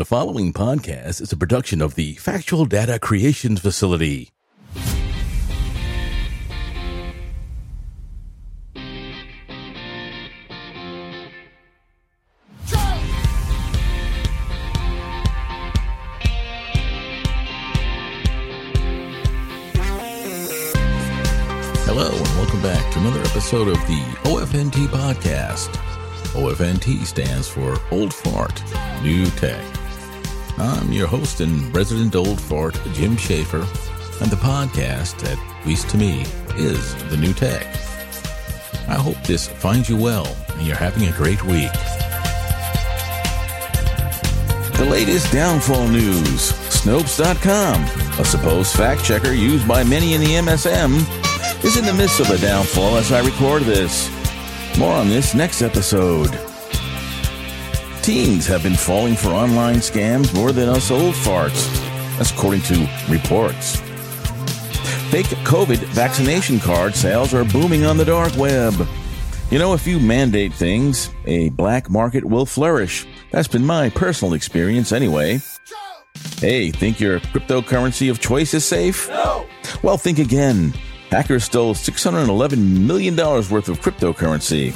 The following podcast is a production of the Factual Data Creations Facility. Hello, and welcome back to another episode of the OFNT podcast. OFNT stands for Old Fart, New Tech. I'm your host and resident old fart, Jim Schaefer, and the podcast, at least to me, is the new tech. I hope this finds you well and you're having a great week. The latest downfall news Snopes.com, a supposed fact checker used by many in the MSM, is in the midst of a downfall as I record this. More on this next episode. Teens have been falling for online scams more than us old farts. That's according to reports. Fake COVID vaccination card sales are booming on the dark web. You know, if you mandate things, a black market will flourish. That's been my personal experience anyway. Hey, think your cryptocurrency of choice is safe? No! Well, think again. Hackers stole $611 million worth of cryptocurrency.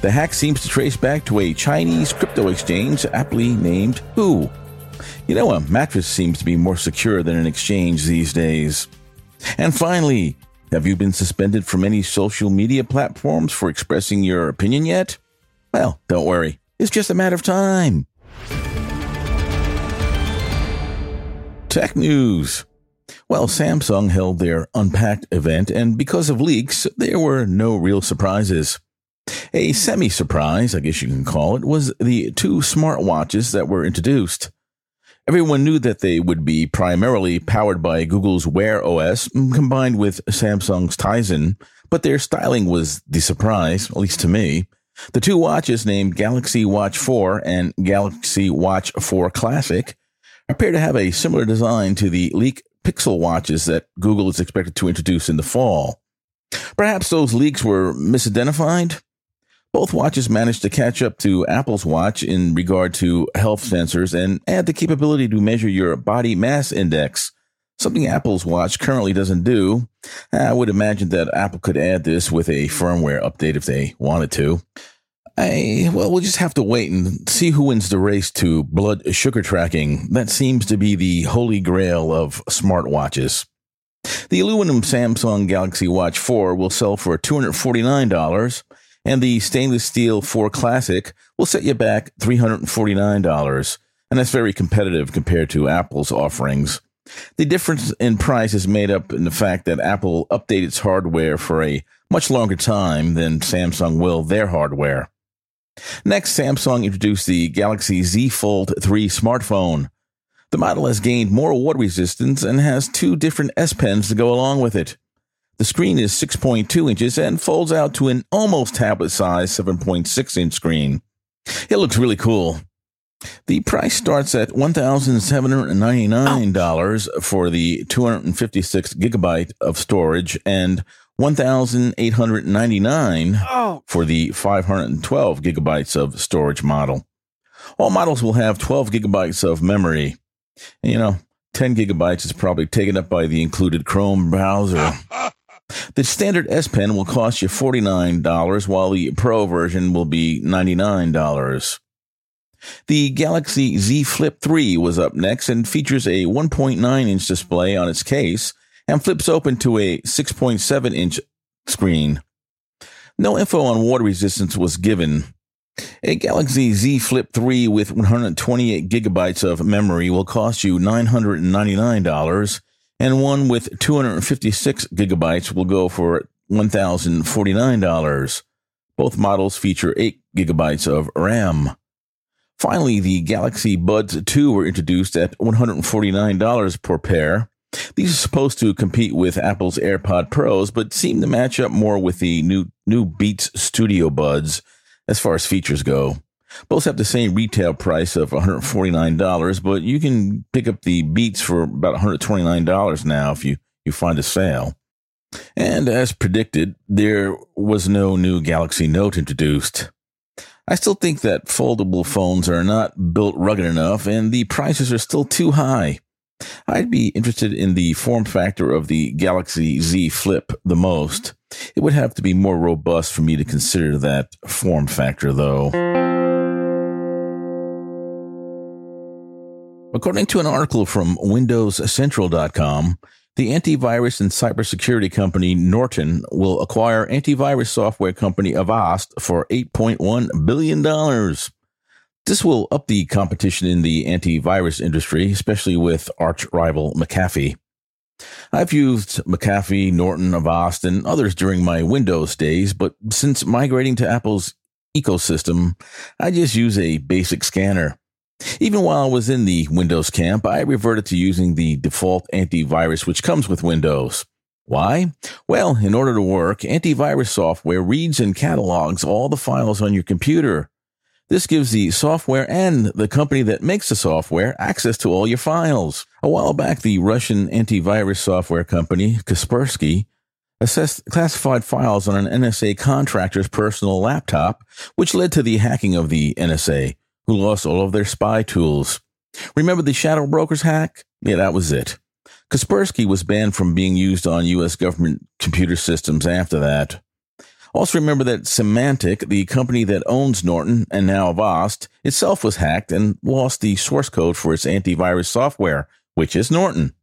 The hack seems to trace back to a Chinese crypto exchange aptly named Who. You know, a mattress seems to be more secure than an exchange these days. And finally, have you been suspended from any social media platforms for expressing your opinion yet? Well, don't worry. It's just a matter of time. Tech news. Well, Samsung held their Unpacked event, and because of leaks, there were no real surprises. A semi surprise, I guess you can call it, was the two smartwatches that were introduced. Everyone knew that they would be primarily powered by Google's Wear OS combined with Samsung's Tizen, but their styling was the surprise, at least to me. The two watches named Galaxy Watch 4 and Galaxy Watch 4 Classic appear to have a similar design to the leak Pixel watches that Google is expected to introduce in the fall. Perhaps those leaks were misidentified? Both watches managed to catch up to Apple's watch in regard to health sensors and add the capability to measure your body mass index, something Apple's watch currently doesn't do. I would imagine that Apple could add this with a firmware update if they wanted to. I, well, we'll just have to wait and see who wins the race to blood sugar tracking. That seems to be the holy grail of smartwatches. The aluminum Samsung Galaxy Watch 4 will sell for $249, and the stainless steel 4 Classic will set you back $349. And that's very competitive compared to Apple's offerings. The difference in price is made up in the fact that Apple updated its hardware for a much longer time than Samsung will their hardware. Next, Samsung introduced the Galaxy Z Fold 3 smartphone. The model has gained more water resistance and has two different S Pens to go along with it. The screen is 6.2 inches and folds out to an almost tablet size 7.6 inch screen. It looks really cool. The price starts at $1,799 for the 256 gigabyte of storage and 1,899 Oh. for the 512 gigabytes of storage model. All models will have 12 gigabytes of memory. And, you know, 10 gigabytes is probably taken up by the included Chrome browser. the standard S Pen will cost you $49, while the Pro version will be $99. The Galaxy Z Flip 3 was up next and features a 1.9 inch display on its case and flips open to a 6.7 inch screen. No info on water resistance was given. A Galaxy Z Flip 3 with 128 gigabytes of memory will cost you $999, and one with 256 gigabytes will go for $1,049. Both models feature 8 gigabytes of RAM. Finally, the Galaxy Buds 2 were introduced at $149 per pair. These are supposed to compete with Apple's AirPod Pros, but seem to match up more with the new, new Beats Studio Buds as far as features go. Both have the same retail price of $149, but you can pick up the Beats for about $129 now if you, you find a sale. And as predicted, there was no new Galaxy Note introduced. I still think that foldable phones are not built rugged enough and the prices are still too high. I'd be interested in the form factor of the Galaxy Z Flip the most. It would have to be more robust for me to consider that form factor though. According to an article from WindowsCentral.com, the antivirus and cybersecurity company Norton will acquire antivirus software company Avast for $8.1 billion. This will up the competition in the antivirus industry, especially with arch rival McAfee. I've used McAfee, Norton, Avast, and others during my Windows days, but since migrating to Apple's ecosystem, I just use a basic scanner. Even while I was in the Windows camp, I reverted to using the default antivirus which comes with Windows. Why? Well, in order to work, antivirus software reads and catalogs all the files on your computer. This gives the software and the company that makes the software access to all your files. A while back, the Russian antivirus software company, Kaspersky, assessed classified files on an NSA contractor's personal laptop, which led to the hacking of the NSA who lost all of their spy tools. Remember the Shadow Brokers hack? Yeah, that was it. Kaspersky was banned from being used on U.S. government computer systems after that. Also remember that Symantec, the company that owns Norton and now Avast, itself was hacked and lost the source code for its antivirus software, which is Norton.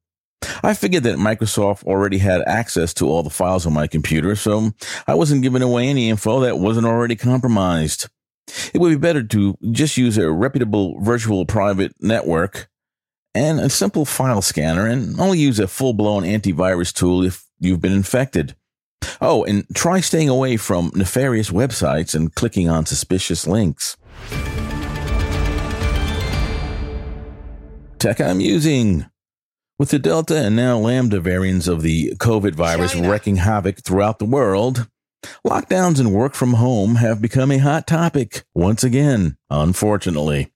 I figured that Microsoft already had access to all the files on my computer, so I wasn't giving away any info that wasn't already compromised. It would be better to just use a reputable virtual private network and a simple file scanner and only use a full blown antivirus tool if you've been infected. Oh, and try staying away from nefarious websites and clicking on suspicious links. Tech I'm using. With the Delta and now Lambda variants of the COVID virus China. wreaking havoc throughout the world, Lockdowns and work from home have become a hot topic once again, unfortunately.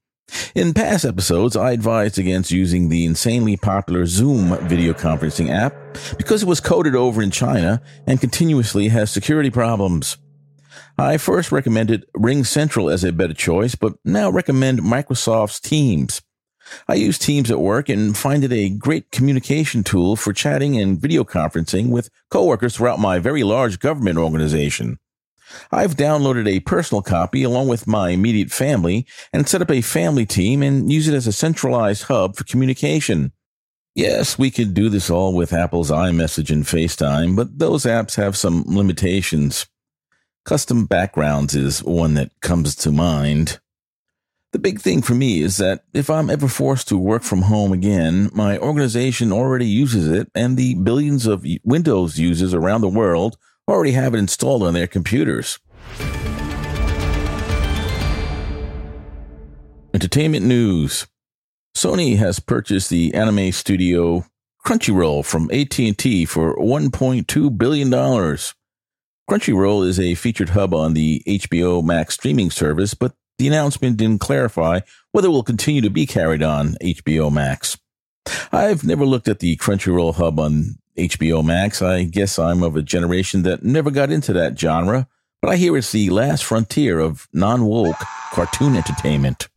In past episodes, I advised against using the insanely popular Zoom video conferencing app because it was coded over in China and continuously has security problems. I first recommended RingCentral as a better choice, but now recommend Microsoft's Teams. I use Teams at work and find it a great communication tool for chatting and video conferencing with coworkers throughout my very large government organization. I've downloaded a personal copy along with my immediate family and set up a family team and use it as a centralized hub for communication. Yes, we could do this all with Apple's iMessage and FaceTime, but those apps have some limitations. Custom backgrounds is one that comes to mind. The big thing for me is that if I'm ever forced to work from home again, my organization already uses it and the billions of Windows users around the world already have it installed on their computers. Entertainment news. Sony has purchased the anime studio Crunchyroll from AT&T for $1.2 billion. Crunchyroll is a featured hub on the HBO Max streaming service, but the announcement didn't clarify whether it will continue to be carried on HBO Max. I've never looked at the Crunchyroll hub on HBO Max. I guess I'm of a generation that never got into that genre, but I hear it's the last frontier of non woke cartoon entertainment.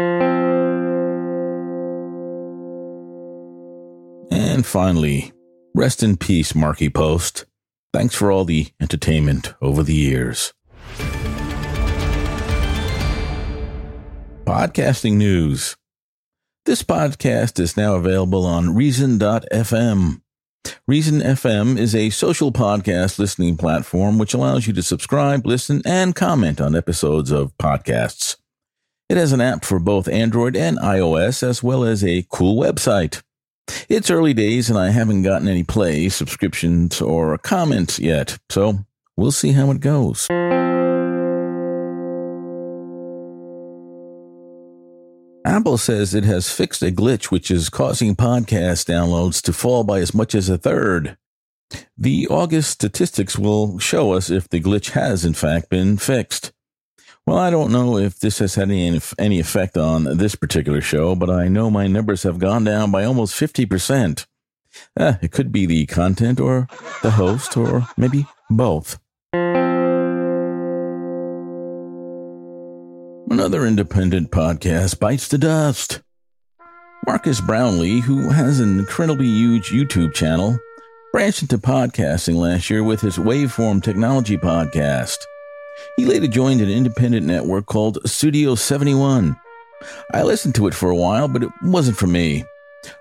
And finally, rest in peace, Markie Post. Thanks for all the entertainment over the years. Podcasting news. This podcast is now available on Reason.fm. Reason FM is a social podcast listening platform which allows you to subscribe, listen, and comment on episodes of podcasts. It has an app for both Android and iOS, as well as a cool website. It's early days and I haven't gotten any play, subscriptions, or comments yet, so we'll see how it goes. Apple says it has fixed a glitch which is causing podcast downloads to fall by as much as a third. The August statistics will show us if the glitch has in fact been fixed. Well, I don't know if this has had any, any effect on this particular show, but I know my numbers have gone down by almost 50%. Eh, it could be the content or the host or maybe both. Another independent podcast bites the dust. Marques Brownlee, who has an incredibly huge YouTube channel, branched into podcasting last year with his Waveform Technology podcast. He later joined an independent network called Studio 71. I listened to it for a while, but it wasn't for me.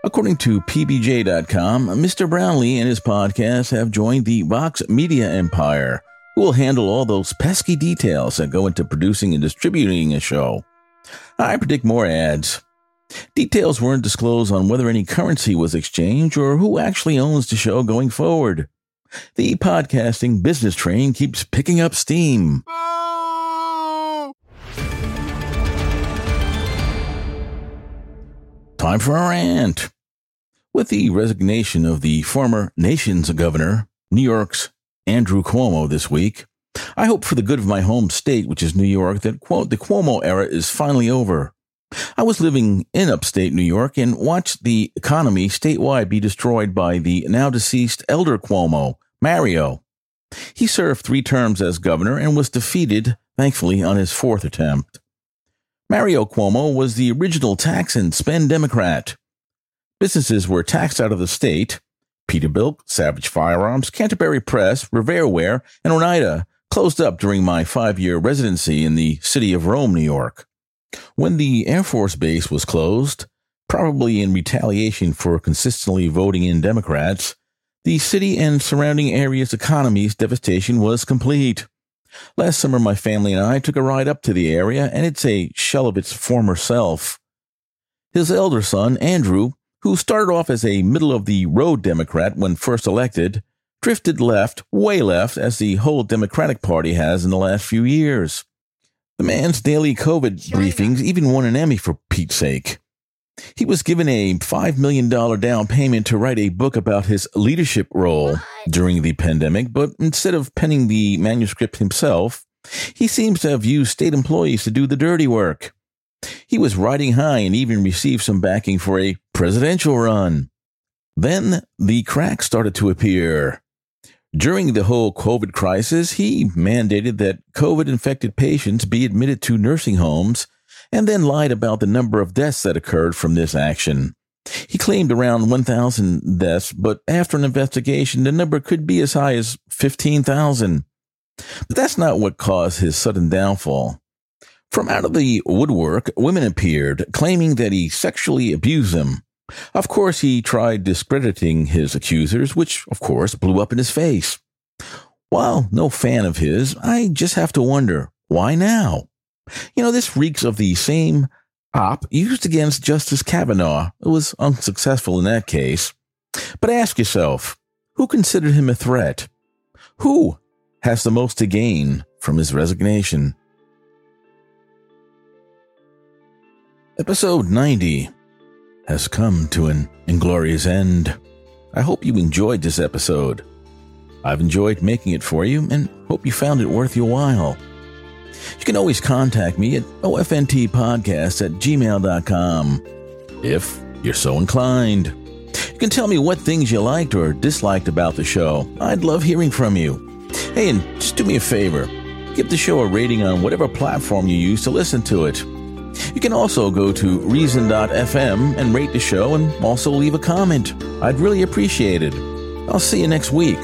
According to PBJ.com, Mr. Brownlee and his podcast have joined the Vox Media empire, who will handle all those pesky details that go into producing and distributing a show. I predict more ads. Details weren't disclosed on whether any currency was exchanged or who actually owns the show going forward. The podcasting business train keeps picking up steam. Time for a rant. With the resignation of the former nation's governor, New York's Andrew Cuomo this week, I hope for the good of my home state, which is New York, that quote, the Cuomo era is finally over. I was living in upstate New York and watched the economy statewide be destroyed by the now deceased elder Cuomo, Mario. He served three terms as governor and was defeated, thankfully, on his fourth attempt. Mario Cuomo was the original tax and spend Democrat. Businesses were taxed out of the state. Peterbilt, Savage Firearms, Canterbury Press, Revere Ware, and Oneida closed up during my five year residency in the city of Rome, New York. When the Air Force Base was closed, probably in retaliation for consistently voting in Democrats, the city and surrounding area's economy's devastation was complete. Last summer, my family and I took a ride up to the area, and it's a shell of its former self. His elder son, Andrew, who started off as a middle of the road Democrat when first elected, drifted left, way left, as the whole Democratic Party has in the last few years. The man's daily COVID briefings even won an Emmy for Pete's sake. He was given a $5 million down payment to write a book about his leadership role during the pandemic, but instead of penning the manuscript himself, he seems to have used state employees to do the dirty work. He was riding high and even received some backing for a presidential run. Then the cracks started to appear. During the whole COVID crisis, he mandated that COVID infected patients be admitted to nursing homes and then lied about the number of deaths that occurred from this action. He claimed around 1,000 deaths, but after an investigation, the number could be as high as 15,000. But that's not what caused his sudden downfall. From out of the woodwork, women appeared, claiming that he sexually abused them. Of course, he tried discrediting his accusers, which, of course, blew up in his face. While no fan of his, I just have to wonder, why now? You know, this reeks of the same op used against Justice Kavanaugh. It was unsuccessful in that case. But ask yourself, who considered him a threat? Who has the most to gain from his resignation? Episode 90 has come to an inglorious end. I hope you enjoyed this episode. I've enjoyed making it for you and hope you found it worth your while. You can always contact me at ofntpodcast at gmail.com if you're so inclined. You can tell me what things you liked or disliked about the show. I'd love hearing from you. Hey, and just do me a favor give the show a rating on whatever platform you use to listen to it. You can also go to reason.fm and rate the show and also leave a comment. I'd really appreciate it. I'll see you next week.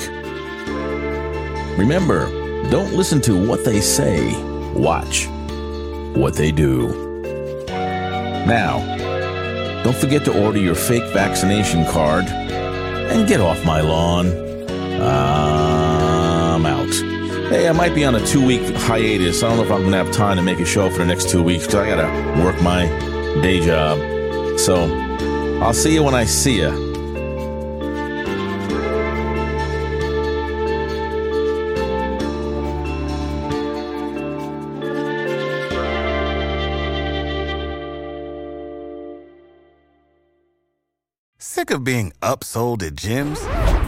Remember, don't listen to what they say, watch what they do. Now, don't forget to order your fake vaccination card and get off my lawn. I'm out. Hey, I might be on a two week hiatus. I don't know if I'm going to have time to make a show for the next two weeks because I got to work my day job. So I'll see you when I see you. Sick of being upsold at gyms?